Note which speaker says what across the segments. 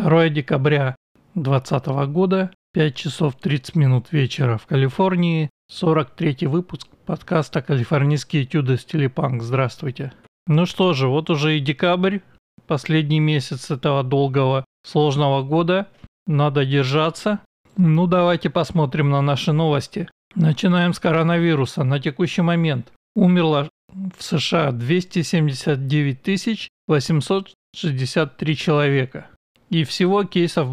Speaker 1: 2 декабря 2020 года, 5 часов 30 минут вечера в Калифорнии, 43 выпуск подкаста «Калифорнийские этюды в стиле панк». Здравствуйте. Ну что же, вот уже и декабрь, последний месяц этого долгого, сложного года. Надо держаться. Ну давайте посмотрим на наши новости. Начинаем с коронавируса. На текущий момент умерло в США 279 863 человека. И всего кейсов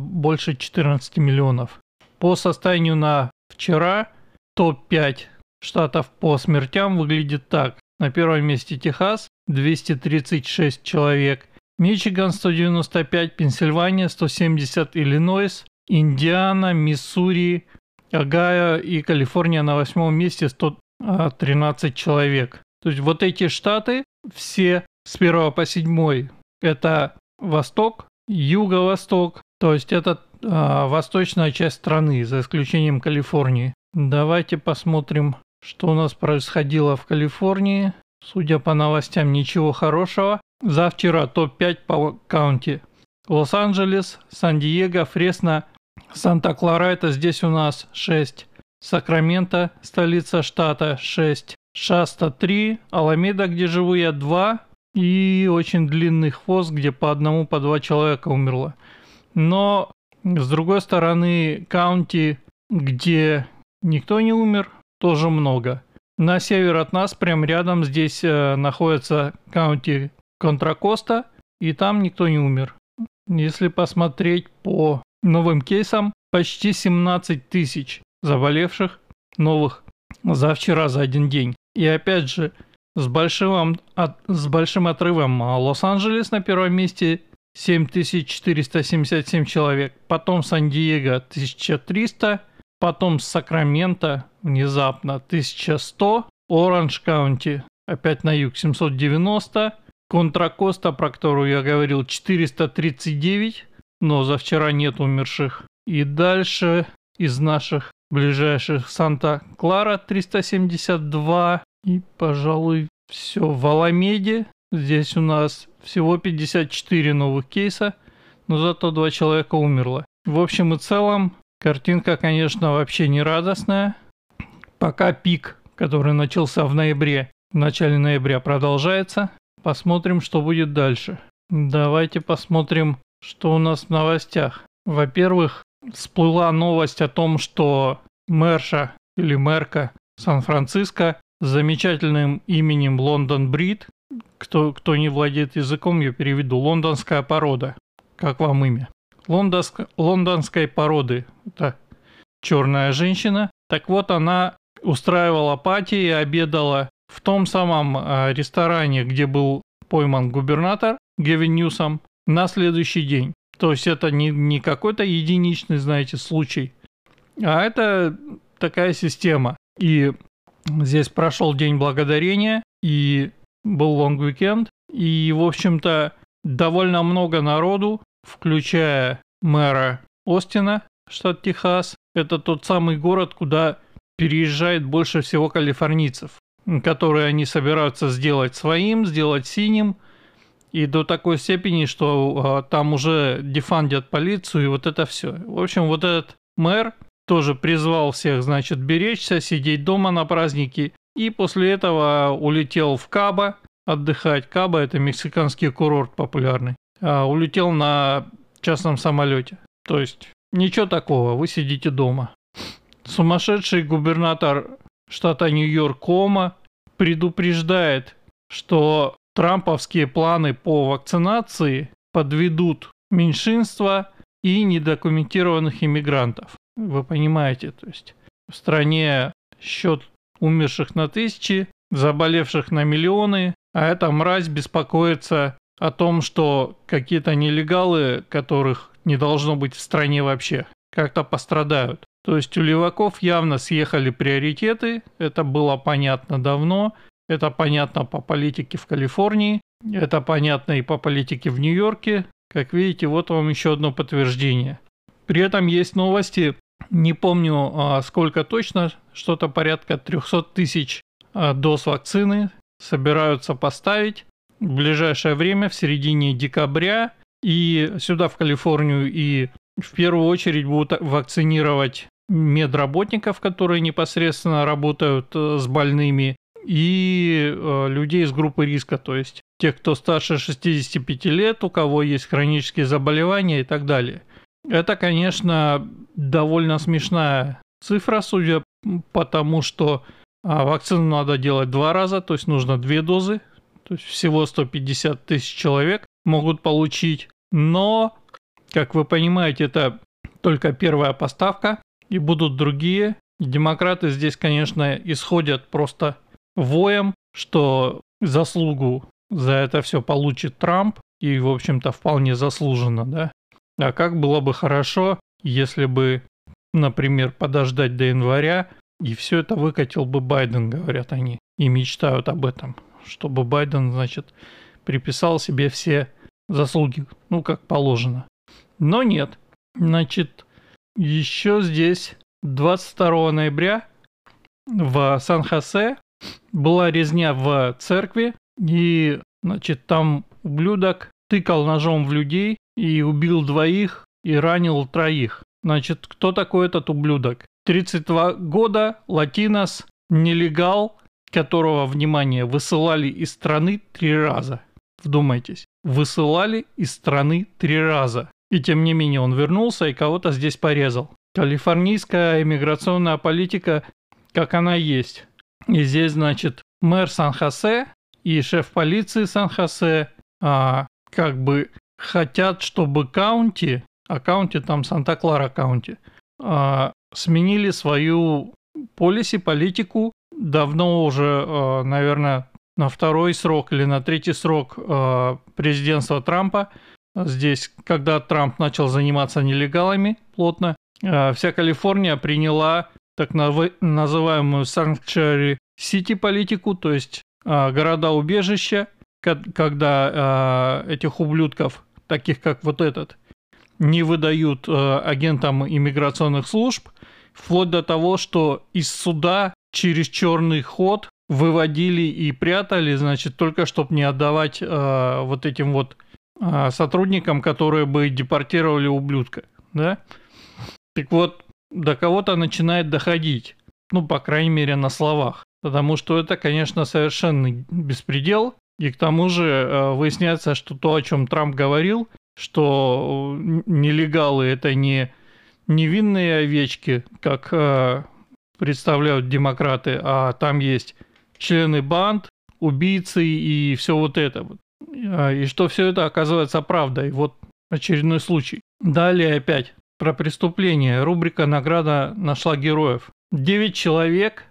Speaker 1: больше 14 миллионов. По состоянию на вчера топ-5 штатов по смертям выглядит так. На первом месте Техас 236 человек, Мичиган 195, Пенсильвания 170, Иллинойс, Индиана, Миссури, Огайо и Калифорния на восьмом месте 113 человек. То есть вот эти штаты все с 1 по 7 это Восток, Юго-Восток, то есть это а, восточная часть страны, за исключением Калифорнии. Давайте посмотрим, что у нас происходило в Калифорнии. Судя по новостям, ничего хорошего. За вчера топ-5 по каунти. Лос-Анджелес, Сан-Диего, Фресно, Санта-Клара, это здесь у нас 6. Сакраменто, столица штата, 6. Шаста 3, Аламеда, где живу я, 2. И очень длинный хвост, где по одному, по два человека умерло. Но, с другой стороны, каунти, где никто не умер, тоже много. На север от нас, прям рядом, здесь э, находится каунти Контракоста, и там никто не умер. Если посмотреть по новым кейсам, почти 17 тысяч заболевших новых за вчера, за один день. И опять же, с большим, от, с большим отрывом Лос-Анджелес на первом месте 7477 человек, потом Сан-Диего 1300, потом Сакраменто внезапно 1100, Оранж Каунти опять на юг 790, Контракоста, про которую я говорил, 439, но за вчера нет умерших. И дальше из наших ближайших Санта-Клара 372, и, пожалуй, все. В Аламеде здесь у нас всего 54 новых кейса, но зато два человека умерло. В общем и целом, картинка, конечно, вообще не радостная. Пока пик, который начался в ноябре, в начале ноября продолжается. Посмотрим, что будет дальше. Давайте посмотрим, что у нас в новостях. Во-первых, всплыла новость о том, что мэрша или мэрка Сан-Франциско замечательным именем Лондон Брид. Кто, кто не владеет языком, я переведу. Лондонская порода. Как вам имя? Лондонск, лондонской породы. Это черная женщина. Так вот, она устраивала пати и обедала в том самом а, ресторане, где был пойман губернатор Гевин Ньюсом, на следующий день. То есть это не, не какой-то единичный, знаете, случай, а это такая система. И Здесь прошел День Благодарения и был long weekend. И, в общем-то, довольно много народу, включая мэра Остина, штат Техас. Это тот самый город, куда переезжает больше всего калифорнийцев, которые они собираются сделать своим, сделать синим. И до такой степени, что а, там уже дефандят полицию и вот это все. В общем, вот этот мэр тоже призвал всех, значит, беречься, сидеть дома на праздники. И после этого улетел в Каба отдыхать. Каба – это мексиканский курорт популярный. А, улетел на частном самолете. То есть ничего такого, вы сидите дома. Сумасшедший губернатор штата Нью-Йорк Кома предупреждает, что трамповские планы по вакцинации подведут меньшинства и недокументированных иммигрантов. Вы понимаете, то есть в стране счет умерших на тысячи, заболевших на миллионы, а эта мразь беспокоится о том, что какие-то нелегалы, которых не должно быть в стране вообще, как-то пострадают. То есть у леваков явно съехали приоритеты, это было понятно давно, это понятно по политике в Калифорнии, это понятно и по политике в Нью-Йорке. Как видите, вот вам еще одно подтверждение. При этом есть новости, не помню а, сколько точно, что-то порядка 300 тысяч а, доз вакцины собираются поставить в ближайшее время, в середине декабря. и сюда, в Калифорнию, и в первую очередь будут вакцинировать медработников, которые непосредственно работают э, с больными, и э, людей из группы риска, то есть тех, кто старше 65 лет, у кого есть хронические заболевания и так далее. Это, конечно, довольно смешная цифра, судя по тому, что а, вакцину надо делать два раза, то есть нужно две дозы, то есть всего 150 тысяч человек могут получить. Но, как вы понимаете, это только первая поставка, и будут другие. демократы здесь, конечно, исходят просто воем, что заслугу за это все получит Трамп, и, в общем-то, вполне заслуженно, да. А как было бы хорошо, если бы, например, подождать до января, и все это выкатил бы Байден, говорят они, и мечтают об этом, чтобы Байден, значит, приписал себе все заслуги, ну, как положено. Но нет. Значит, еще здесь 22 ноября в Сан-Хосе была резня в церкви, и, значит, там ублюдок тыкал ножом в людей и убил двоих и ранил троих. Значит, кто такой этот ублюдок? 32 года, латинос, нелегал, которого, внимание, высылали из страны три раза. Вдумайтесь, высылали из страны три раза. И тем не менее он вернулся и кого-то здесь порезал. Калифорнийская иммиграционная политика, как она есть. И здесь, значит, мэр Сан-Хосе и шеф полиции Сан-Хосе а, как бы хотят, чтобы каунти, а каунти там Санта-Клара каунти, а, сменили свою полиси, политику давно уже, а, наверное, на второй срок или на третий срок а, президентства Трампа. Здесь, когда Трамп начал заниматься нелегалами плотно, вся Калифорния приняла так называемую Sanctuary City политику, то есть города-убежища, когда этих ублюдков, таких как вот этот, не выдают агентам иммиграционных служб, вплоть до того, что из суда через черный ход выводили и прятали, значит, только чтобы не отдавать вот этим вот сотрудникам, которые бы депортировали ублюдка, да? Так вот, до кого-то начинает доходить. Ну, по крайней мере, на словах. Потому что это, конечно, совершенный беспредел. И к тому же э, выясняется, что то, о чем Трамп говорил, что э, нелегалы это не невинные овечки, как э, представляют демократы, а там есть члены банд, убийцы и все вот это. И что все это оказывается правдой. Вот очередной случай. Далее опять про преступление. Рубрика «Награда нашла героев». Девять человек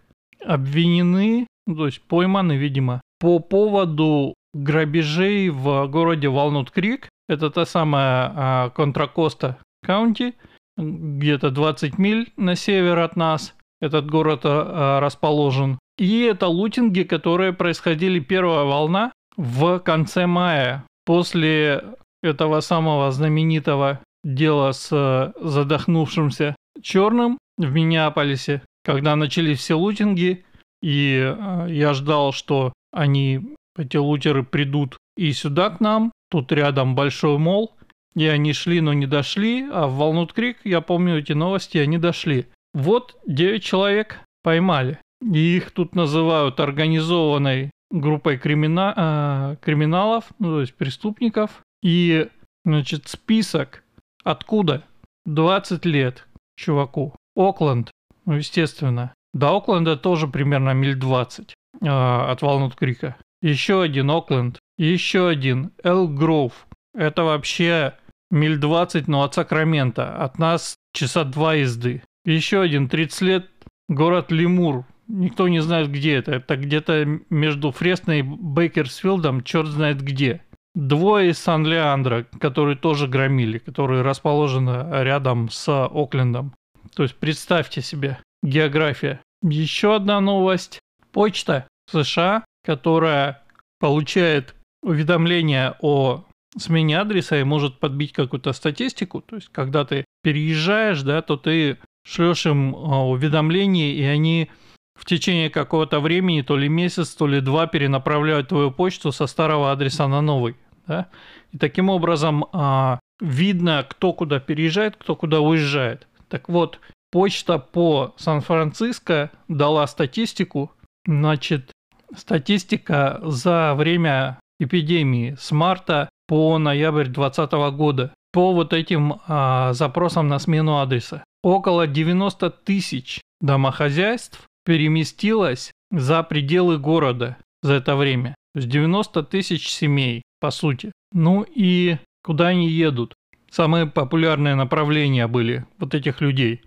Speaker 1: обвинены, ну, то есть пойманы, видимо, по поводу грабежей в городе Валнут-Крик. Это та самая а, Контракоста Каунти, где-то 20 миль на север от нас. Этот город а, а, расположен. И это лутинги, которые происходили первая волна в конце мая. После этого самого знаменитого дело с задохнувшимся черным в Миннеаполисе, когда начались все лутинги, и я ждал, что они, эти лутеры, придут и сюда к нам. Тут рядом большой мол, и они шли, но не дошли, а в Волнут-Крик, я помню эти новости, они дошли. Вот 9 человек поймали. И их тут называют организованной группой кримина... э, криминалов, ну, то есть преступников. И, значит, список Откуда? 20 лет чуваку. Окленд, ну, естественно. До Окленда тоже примерно миль 20 э, от Волнут-Крика. Еще один Окленд. Еще один Эл Гроув. Это вообще миль 20, но от Сакрамента. От нас часа два езды. Еще один 30 лет город Лемур. Никто не знает, где это. Это где-то между Фресной и Бейкерсфилдом, черт знает где. Двое из Сан-Леандро, которые тоже громили, которые расположены рядом с Оклендом. То есть представьте себе география. Еще одна новость. Почта США, которая получает уведомления о смене адреса и может подбить какую-то статистику. То есть, когда ты переезжаешь, да, то ты шлешь им а, уведомления, и они в течение какого-то времени, то ли месяц, то ли два, перенаправляют твою почту со старого адреса на новый. Да? И таким образом а, видно, кто куда переезжает, кто куда уезжает. Так вот, почта по Сан-Франциско дала статистику. Значит, статистика за время эпидемии с марта по ноябрь 2020 года по вот этим а, запросам на смену адреса. Около 90 тысяч домохозяйств переместилось за пределы города за это время. То есть 90 тысяч семей, по сути. Ну и куда они едут? Самые популярные направления были вот этих людей.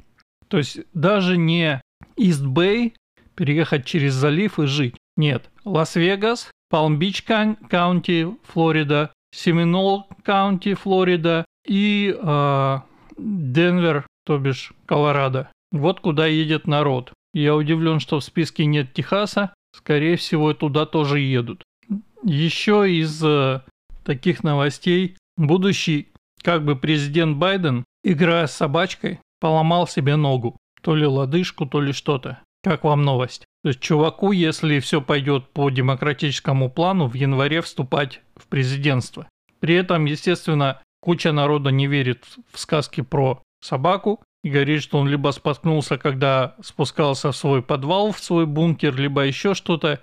Speaker 1: То есть даже не Ист-Бэй, переехать через залив и жить. Нет, Лас-Вегас, Палм-Бич Каунти, Флорида, Семинол Каунти, Флорида и э, Денвер, то бишь Колорадо. Вот куда едет народ. Я удивлен, что в списке нет Техаса. Скорее всего, туда тоже едут. Еще из э, таких новостей. Будущий как бы президент Байден, играя с собачкой, поломал себе ногу. То ли лодыжку, то ли что-то. Как вам новость? То есть чуваку, если все пойдет по демократическому плану, в январе вступать в президентство. При этом, естественно, куча народа не верит в сказки про собаку и говорит, что он либо споткнулся, когда спускался в свой подвал, в свой бункер, либо еще что-то.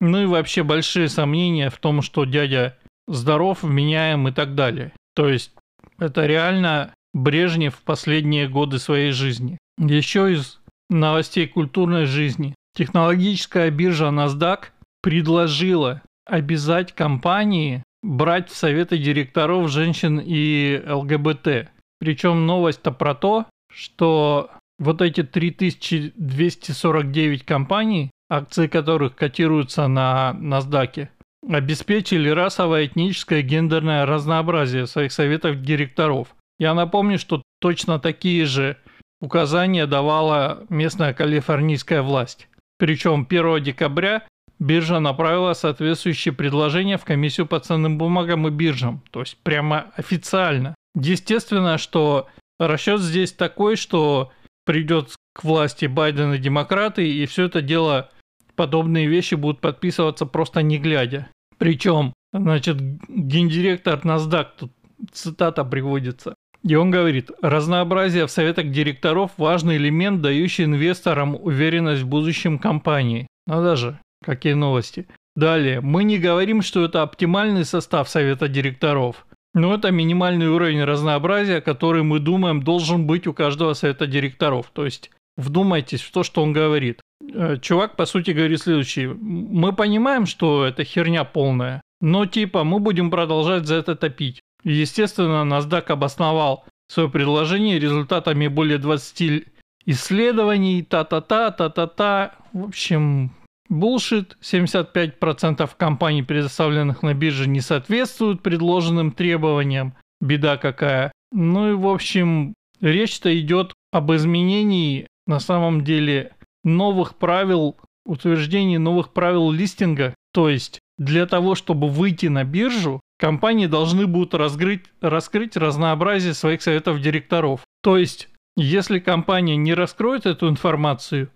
Speaker 1: Ну и вообще большие сомнения в том, что дядя здоров, вменяем и так далее. То есть это реально Брежнев в последние годы своей жизни. Еще из новостей культурной жизни. Технологическая биржа NASDAQ предложила обязать компании брать в советы директоров женщин и ЛГБТ. Причем новость-то про то, что вот эти 3249 компаний, акции которых котируются на NASDAQ, обеспечили расовое, этническое, гендерное разнообразие своих советов директоров. Я напомню, что точно такие же указания давала местная калифорнийская власть. Причем 1 декабря биржа направила соответствующее предложение в комиссию по ценным бумагам и биржам. То есть прямо официально. Естественно, что расчет здесь такой, что придет к власти Байден и демократы, и все это дело, подобные вещи будут подписываться просто не глядя. Причем, значит, гендиректор NASDAQ, тут цитата приводится, и он говорит, разнообразие в советах директоров – важный элемент, дающий инвесторам уверенность в будущем компании. Надо же, какие новости. Далее, мы не говорим, что это оптимальный состав совета директоров. Но это минимальный уровень разнообразия, который мы думаем должен быть у каждого совета директоров. То есть вдумайтесь в то, что он говорит. Э, чувак, по сути, говорит следующее. Мы понимаем, что это херня полная, но типа мы будем продолжать за это топить. Естественно, NASDAQ обосновал свое предложение результатами более 20 исследований, та-та-та, та-та-та. В общем, Bullshit. 75% компаний, предоставленных на бирже, не соответствуют предложенным требованиям. Беда какая. Ну и в общем, речь-то идет об изменении на самом деле новых правил, утверждении новых правил листинга. То есть для того, чтобы выйти на биржу, компании должны будут разгрыть, раскрыть разнообразие своих советов директоров. То есть, если компания не раскроет эту информацию,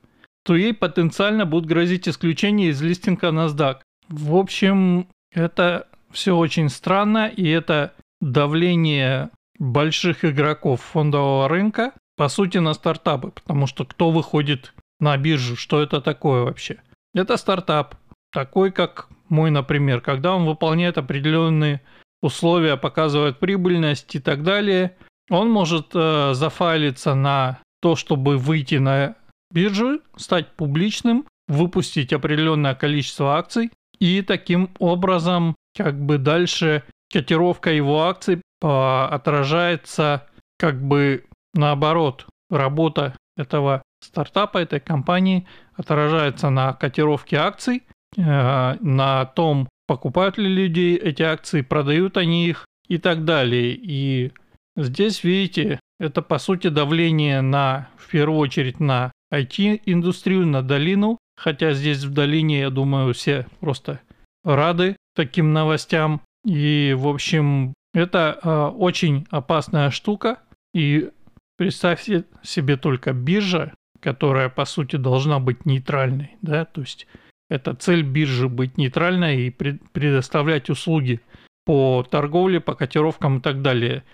Speaker 1: то ей потенциально будут грозить исключение из листинга NASDAQ. В общем, это все очень странно, и это давление больших игроков фондового рынка, по сути, на стартапы, потому что кто выходит на биржу, что это такое вообще? Это стартап, такой как мой, например, когда он выполняет определенные условия, показывает прибыльность и так далее, он может э, зафайлиться на то, чтобы выйти на биржу, стать публичным, выпустить определенное количество акций и таким образом как бы дальше котировка его акций отражается как бы наоборот. Работа этого стартапа, этой компании отражается на котировке акций, э, на том, покупают ли люди эти акции, продают они их и так далее. И здесь, видите, это по сути давление на, в первую очередь, на IT-индустрию, на долину. Хотя здесь в долине, я думаю, все просто рады таким новостям. И, в общем, это э, очень опасная штука. И представьте себе только биржа, которая, по сути, должна быть нейтральной. Да? То есть это цель биржи быть нейтральной и предоставлять услуги по торговле, по котировкам и так далее.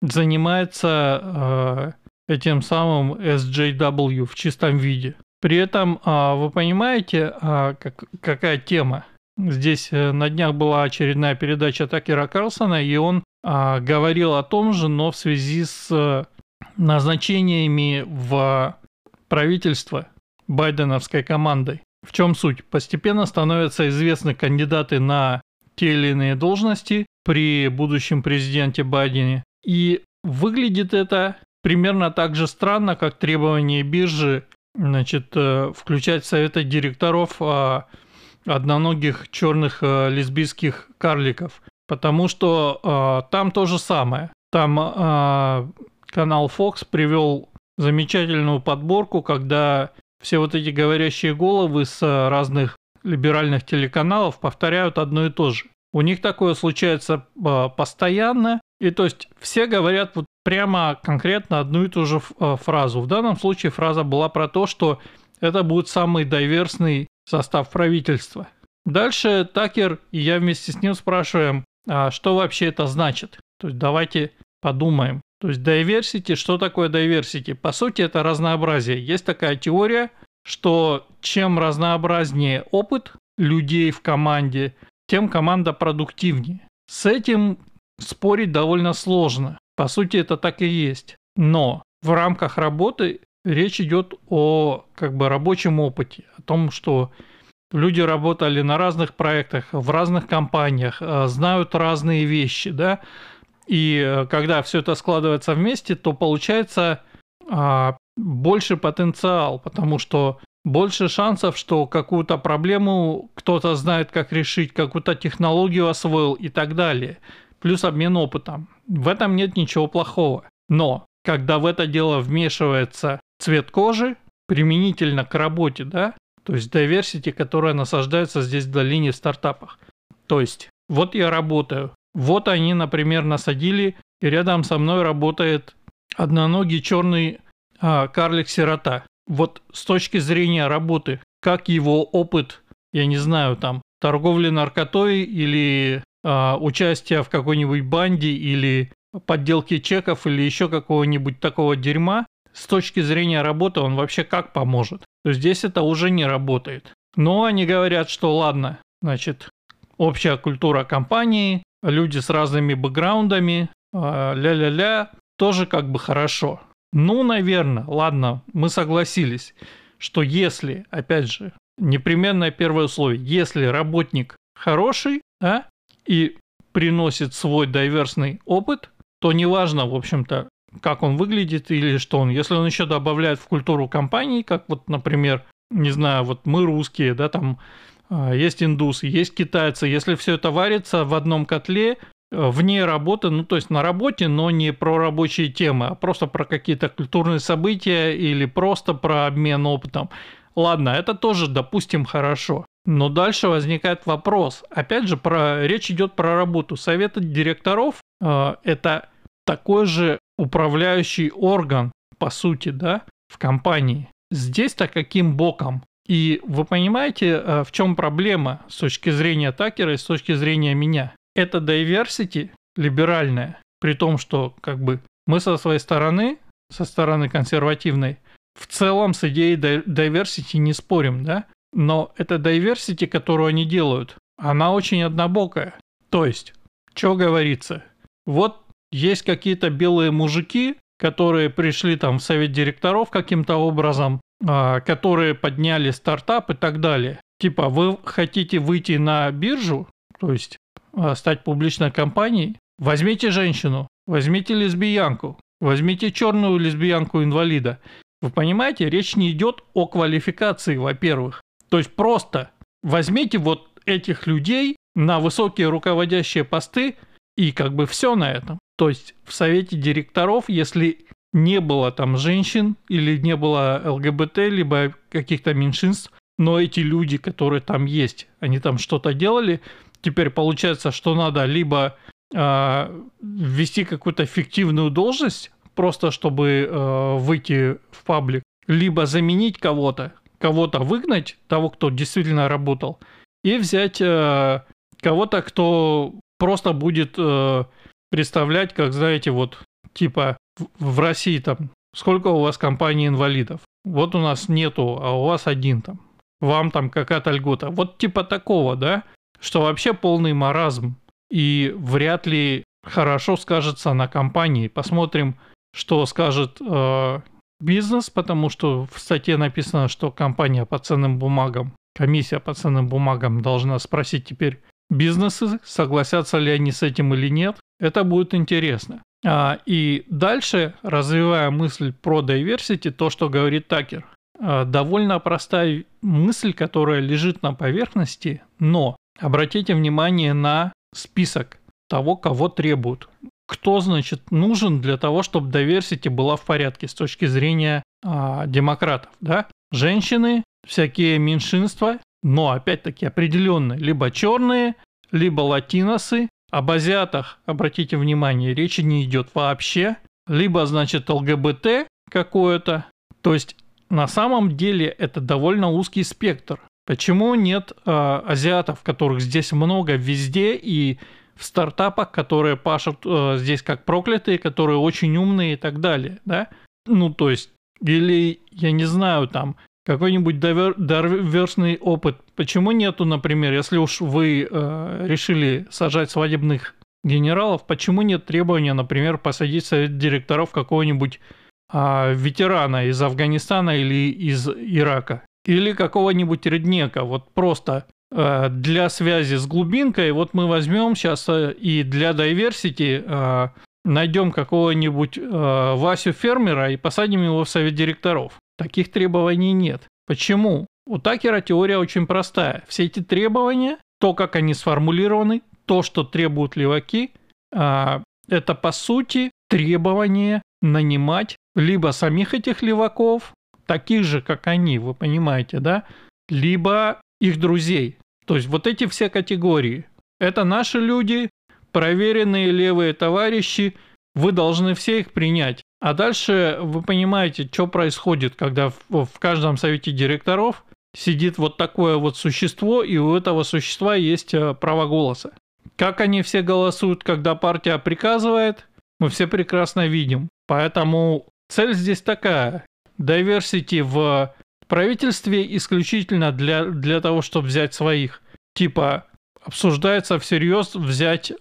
Speaker 1: Занимается э, этим самым SJW в чистом виде. При этом э, вы понимаете, э, как, какая тема? Здесь э, на днях была очередная передача Такера Карлсона, и он э, говорил о том же, но в связи с э, назначениями в правительство байденовской командой. В чем суть? Постепенно становятся известны кандидаты на те или иные должности при будущем президенте Байдене. И выглядит это примерно так же странно, как требование биржи значит, э, включать в советы директоров а, одноногих черных а, лесбийских карликов. Потому что а, там то же самое. Там а, канал Fox привел замечательную подборку, когда все вот эти говорящие головы с разных либеральных телеканалов повторяют одно и то же. У них такое случается э, постоянно, и то есть все говорят вот прямо конкретно одну и ту же э, фразу. В данном случае фраза была про то, что это будет самый дайверсный состав правительства. Дальше Такер и я вместе с ним спрашиваем, а что вообще это значит? То есть давайте подумаем. То есть diversity, что такое diversity? По сути это разнообразие. Есть такая теория, что чем разнообразнее опыт людей в команде, тем команда продуктивнее. С этим спорить довольно сложно. По сути, это так и есть. Но в рамках работы речь идет о как бы рабочем опыте, о том, что люди работали на разных проектах, в разных компаниях, э, знают разные вещи, да, и э, когда все это складывается вместе, то получается а, больше потенциал, потому что больше шансов, что какую-то проблему кто-то знает, как решить, какую-то технологию освоил и так далее. Плюс обмен опытом. В этом нет ничего плохого. Но когда в это дело вмешивается цвет кожи, применительно к работе, да, то есть diversity, которая насаждается здесь в долине в стартапах. То есть, вот я работаю, вот они, например, насадили, и рядом со мной работает одноногий черный а, карлик-сирота вот с точки зрения работы, как его опыт, я не знаю, там, торговли наркотой или э, участия в какой-нибудь банде или подделки чеков или еще какого-нибудь такого дерьма, с точки зрения работы он вообще как поможет? То здесь это уже не работает. Но они говорят, что ладно, значит, общая культура компании, люди с разными бэкграундами, э, ля-ля-ля, тоже как бы хорошо. Ну, наверное, ладно, мы согласились, что если, опять же, непременное первое условие, если работник хороший, да, и приносит свой дайверсный опыт, то неважно, в общем-то, как он выглядит или что он. Если он еще добавляет в культуру компании, как вот, например, не знаю, вот мы русские, да, там а, есть индусы, есть китайцы, если все это варится в одном котле, Э, вне работы, ну то есть на работе, но не про рабочие темы, а просто про какие-то культурные события или просто про обмен опытом. Ладно, это тоже, допустим, хорошо. Но дальше возникает вопрос. Опять же, про, речь идет про работу. Советы директоров э, это такой же управляющий орган, по сути, да, в компании. Здесь-то каким боком? И вы понимаете, э, в чем проблема с точки зрения Такера и с точки зрения меня? это diversity либеральная, при том, что как бы мы со своей стороны, со стороны консервативной, в целом с идеей diversity не спорим, да? Но эта diversity, которую они делают, она очень однобокая. То есть, что говорится? Вот есть какие-то белые мужики, которые пришли там в совет директоров каким-то образом, которые подняли стартап и так далее. Типа, вы хотите выйти на биржу, то есть а, стать публичной компанией, возьмите женщину, возьмите лесбиянку, возьмите черную лесбиянку-инвалида. Вы понимаете, речь не идет о квалификации, во-первых. То есть просто возьмите вот этих людей на высокие руководящие посты и как бы все на этом. То есть в совете директоров, если не было там женщин или не было ЛГБТ, либо каких-то меньшинств, но эти люди, которые там есть, они там что-то делали, теперь получается, что надо либо э, ввести какую-то фиктивную должность, просто чтобы э, выйти в паблик, либо заменить кого-то, кого-то выгнать, того, кто действительно работал, и взять э, кого-то, кто просто будет э, представлять, как, знаете, вот типа в, России там сколько у вас компаний инвалидов? Вот у нас нету, а у вас один там. Вам там какая-то льгота. Вот типа такого, да? Что вообще полный маразм. И вряд ли хорошо скажется на компании. Посмотрим, что скажет э, бизнес, потому что в статье написано, что компания по ценным бумагам, комиссия по ценным бумагам должна спросить теперь бизнесы, согласятся ли они с этим или нет. Это будет интересно. А, и дальше, развивая мысль про diversity, то, что говорит Такер, а, довольно простая мысль, которая лежит на поверхности, но обратите внимание на список того, кого требуют. Кто, значит, нужен для того, чтобы diversity была в порядке с точки зрения а, демократов, да? Женщины, всякие меньшинства, но опять-таки определенные, либо черные, либо латиносы, об азиатах, обратите внимание, речи не идет вообще. Либо, значит, ЛГБТ какое-то. То есть, на самом деле, это довольно узкий спектр. Почему нет э, азиатов, которых здесь много везде и в стартапах, которые пашут э, здесь как проклятые, которые очень умные и так далее, да? Ну, то есть, или, я не знаю, там, какой-нибудь дорверсный опыт. Почему нету, например, если уж вы э, решили сажать свадебных генералов, почему нет требования, например, посадить совет директоров какого-нибудь э, ветерана из Афганистана или из Ирака? Или какого-нибудь реднека, вот просто э, для связи с глубинкой, вот мы возьмем сейчас э, и для diversity э, найдем какого-нибудь э, Васю фермера и посадим его в совет директоров. Таких требований нет. Почему? У Такера теория очень простая. Все эти требования, то, как они сформулированы, то, что требуют леваки, а, это по сути требование нанимать либо самих этих леваков, таких же, как они, вы понимаете, да, либо их друзей. То есть вот эти все категории. Это наши люди, проверенные левые товарищи, вы должны все их принять. А дальше вы понимаете, что происходит, когда в, в каждом совете директоров сидит вот такое вот существо, и у этого существа есть э, право голоса. Как они все голосуют, когда партия приказывает, мы все прекрасно видим. Поэтому цель здесь такая. Diversity в правительстве исключительно для, для того, чтобы взять своих. Типа обсуждается всерьез взять, э,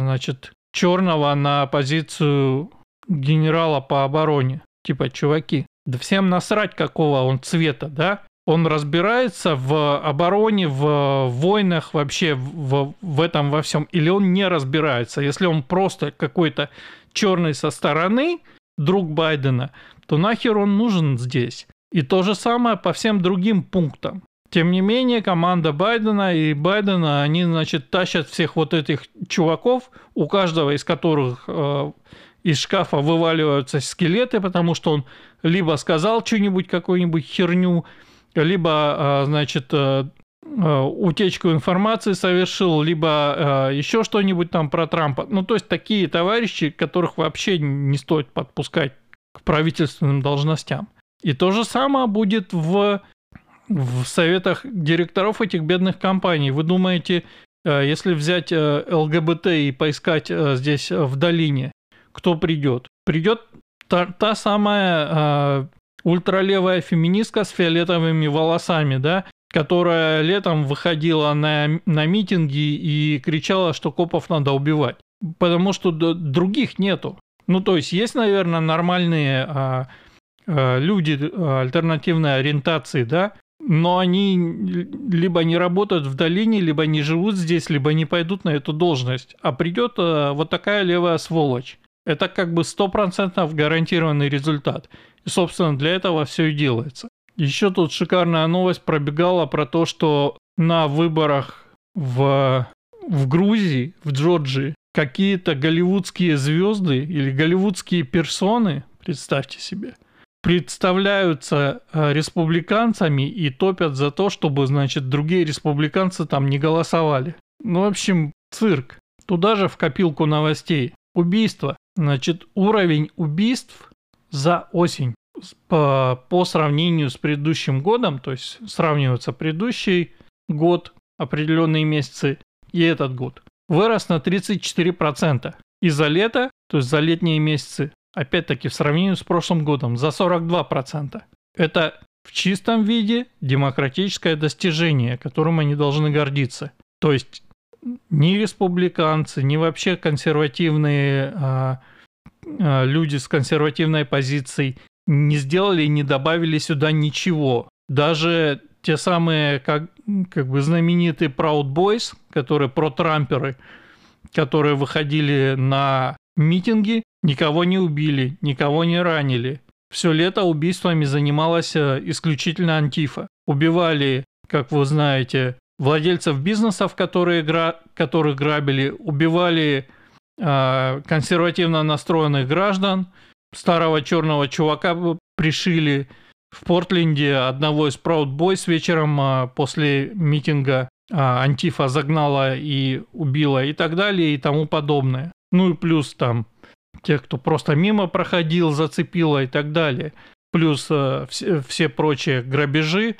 Speaker 1: значит, черного на позицию генерала по обороне. Типа, чуваки, да всем насрать, какого он цвета, да? Он разбирается в обороне, в войнах, вообще в, в этом во всем. Или он не разбирается. Если он просто какой-то черный со стороны, друг Байдена, то нахер он нужен здесь? И то же самое по всем другим пунктам. Тем не менее, команда Байдена и Байдена, они, значит, тащат всех вот этих чуваков, у каждого из которых э, из шкафа вываливаются скелеты, потому что он либо сказал что-нибудь, какую-нибудь херню, либо, а, значит, э, э, утечку информации совершил, либо э, еще что-нибудь там про Трампа. Ну, то есть такие товарищи, которых вообще не стоит подпускать к правительственным должностям. И то же самое будет в, в советах директоров этих бедных компаний. Вы думаете, если взять ЛГБТ и поискать здесь в долине, кто придет? Придет та, та самая э, ультралевая феминистка с фиолетовыми волосами, да, которая летом выходила на, на митинги и кричала, что копов надо убивать. Потому что других нету. Ну, то есть есть, наверное, нормальные а, а, люди альтернативной ориентации, да, но они либо не работают в долине, либо не живут здесь, либо не пойдут на эту должность. А придет а, вот такая левая сволочь. Это как бы стопроцентно гарантированный результат. И, собственно, для этого все и делается. Еще тут шикарная новость пробегала про то, что на выборах в, в Грузии, в Джорджии, какие-то голливудские звезды или голливудские персоны, представьте себе, представляются э, республиканцами и топят за то, чтобы, значит, другие республиканцы там не голосовали. Ну, в общем, цирк. Туда же в копилку новостей. Убийство. Значит, уровень убийств за осень по, по сравнению с предыдущим годом, то есть сравнивается предыдущий год, определенные месяцы и этот год. вырос на 34%. И за лето, то есть за летние месяцы, опять-таки в сравнении с прошлым годом, за 42%. Это в чистом виде демократическое достижение, которым они должны гордиться. То есть ни республиканцы, ни вообще консервативные а, а, люди с консервативной позицией не сделали и не добавили сюда ничего. Даже те самые, как, как бы знаменитые Proud Boys, которые про-трамперы, которые выходили на митинги, никого не убили, никого не ранили. Все лето убийствами занималась э, исключительно Антифа. Убивали, как вы знаете, владельцев бизнесов, которые гра... которых грабили, убивали э, консервативно настроенных граждан, старого черного чувака пришили в Портленде одного из Proud Boys вечером э, после митинга э, Антифа загнала и убила и так далее и тому подобное. Ну и плюс там тех, кто просто мимо проходил, зацепило и так далее. Плюс э, все, все прочие грабежи,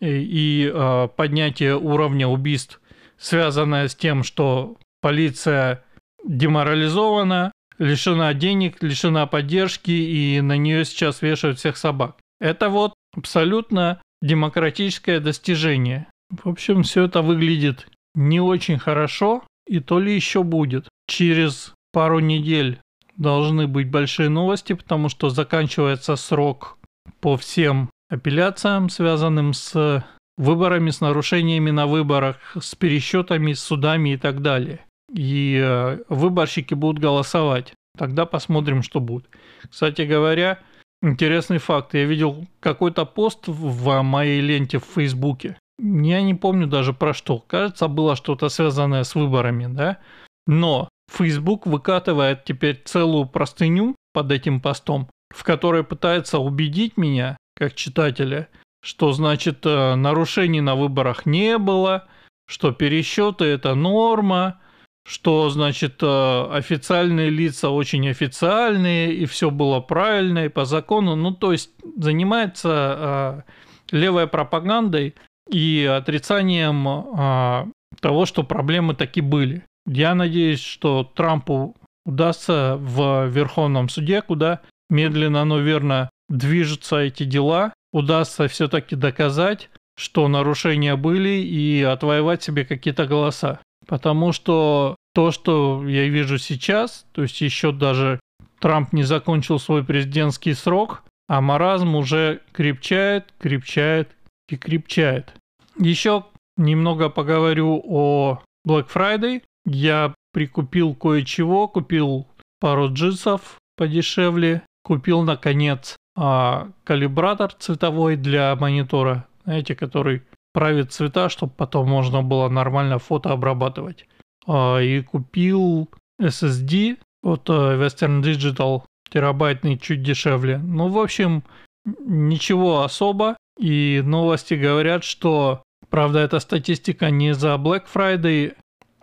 Speaker 1: и э, поднятие уровня убийств, связанное с тем, что полиция деморализована, лишена денег, лишена поддержки, и на нее сейчас вешают всех собак. Это вот абсолютно демократическое достижение. В общем, все это выглядит не очень хорошо, и то ли еще будет. Через пару недель должны быть большие новости, потому что заканчивается срок по всем апелляциям, связанным с выборами, с нарушениями на выборах, с пересчетами, с судами и так далее. И э, выборщики будут голосовать. Тогда посмотрим, что будет. Кстати говоря, интересный факт. Я видел какой-то пост в моей ленте в Фейсбуке. Я не помню даже про что. Кажется, было что-то связанное с выборами, да? Но Facebook выкатывает теперь целую простыню под этим постом, в которой пытается убедить меня, как читателя, что значит э, нарушений на выборах не было, что пересчеты это норма, что значит э, официальные лица очень официальные и все было правильно и по закону. Ну то есть занимается э, левой пропагандой и отрицанием того, что проблемы таки были. Я надеюсь, что Трампу удастся в Верховном суде, куда медленно, но верно движутся эти дела, удастся все-таки доказать, что нарушения были и отвоевать себе какие-то голоса. Потому что то, что я вижу сейчас, то есть еще даже Трамп не закончил свой президентский срок, а маразм уже крепчает, крепчает и крепчает. Еще немного поговорю о Black Friday. Я прикупил кое-чего, купил пару джинсов подешевле, купил наконец а, калибратор цветовой для монитора, знаете, который правит цвета, чтобы потом можно было нормально фото обрабатывать. А, и купил SSD от а, Western Digital, терабайтный, чуть дешевле. Ну, в общем, ничего особо. И новости говорят, что, правда, эта статистика не за Black Friday,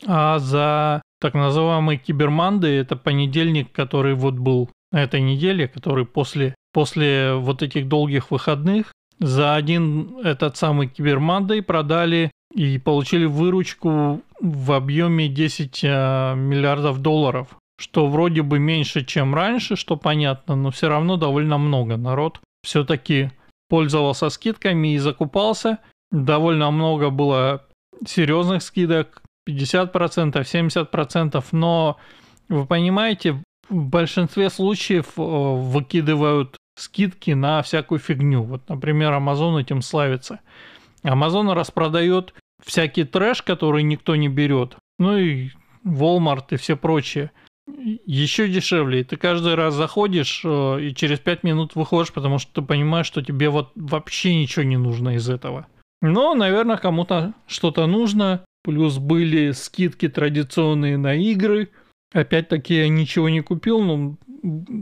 Speaker 1: а за так называемый Киберманды. Это понедельник, который вот был на этой неделе, который после после вот этих долгих выходных за один этот самый Кибермандой продали и получили выручку в объеме 10 а, миллиардов долларов, что вроде бы меньше, чем раньше, что понятно, но все равно довольно много. Народ все-таки пользовался скидками и закупался. Довольно много было серьезных скидок, 50%, 70%, но вы понимаете, в большинстве случаев э, выкидывают скидки на всякую фигню. Вот, например, Amazon этим славится. Amazon распродает всякий трэш, который никто не берет. Ну и Walmart и все прочее. Еще дешевле. ты каждый раз заходишь э, и через 5 минут выходишь, потому что ты понимаешь, что тебе вот вообще ничего не нужно из этого. Но, наверное, кому-то что-то нужно. Плюс были скидки традиционные на игры. Опять-таки я ничего не купил, но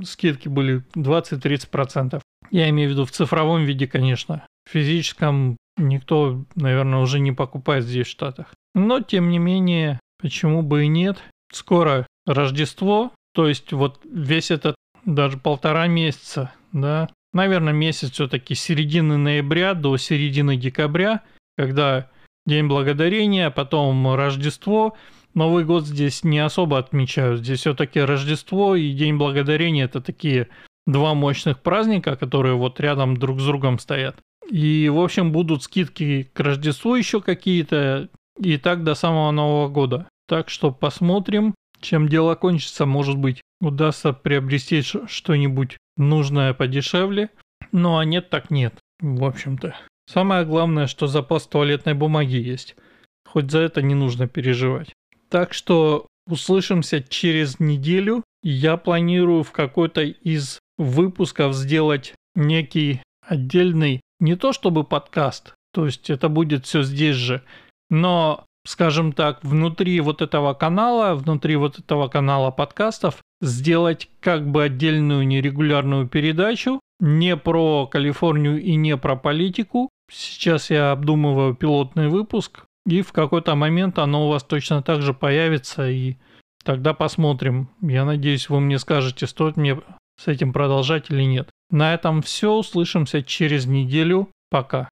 Speaker 1: скидки были 20-30%. Я имею в виду в цифровом виде, конечно. В физическом никто, наверное, уже не покупает здесь в Штатах. Но, тем не менее, почему бы и нет. Скоро Рождество, то есть вот весь этот даже полтора месяца, да, наверное, месяц все-таки середины ноября до середины декабря, когда День Благодарения, потом Рождество, Новый год здесь не особо отмечают. Здесь все-таки Рождество и День Благодарения это такие два мощных праздника, которые вот рядом друг с другом стоят. И, в общем, будут скидки к Рождеству еще какие-то, и так до самого Нового года. Так что посмотрим, чем дело кончится. Может быть, удастся приобрести что-нибудь нужное подешевле. Ну а нет, так нет, в общем-то. Самое главное, что запас туалетной бумаги есть. Хоть за это не нужно переживать. Так что услышимся через неделю. Я планирую в какой-то из выпусков сделать некий отдельный, не то чтобы подкаст, то есть это будет все здесь же, но, скажем так, внутри вот этого канала, внутри вот этого канала подкастов сделать как бы отдельную нерегулярную передачу, не про Калифорнию и не про политику. Сейчас я обдумываю пилотный выпуск, и в какой-то момент оно у вас точно так же появится, и тогда посмотрим. Я надеюсь, вы мне скажете, стоит мне с этим продолжать или нет. На этом все. Услышимся через неделю. Пока.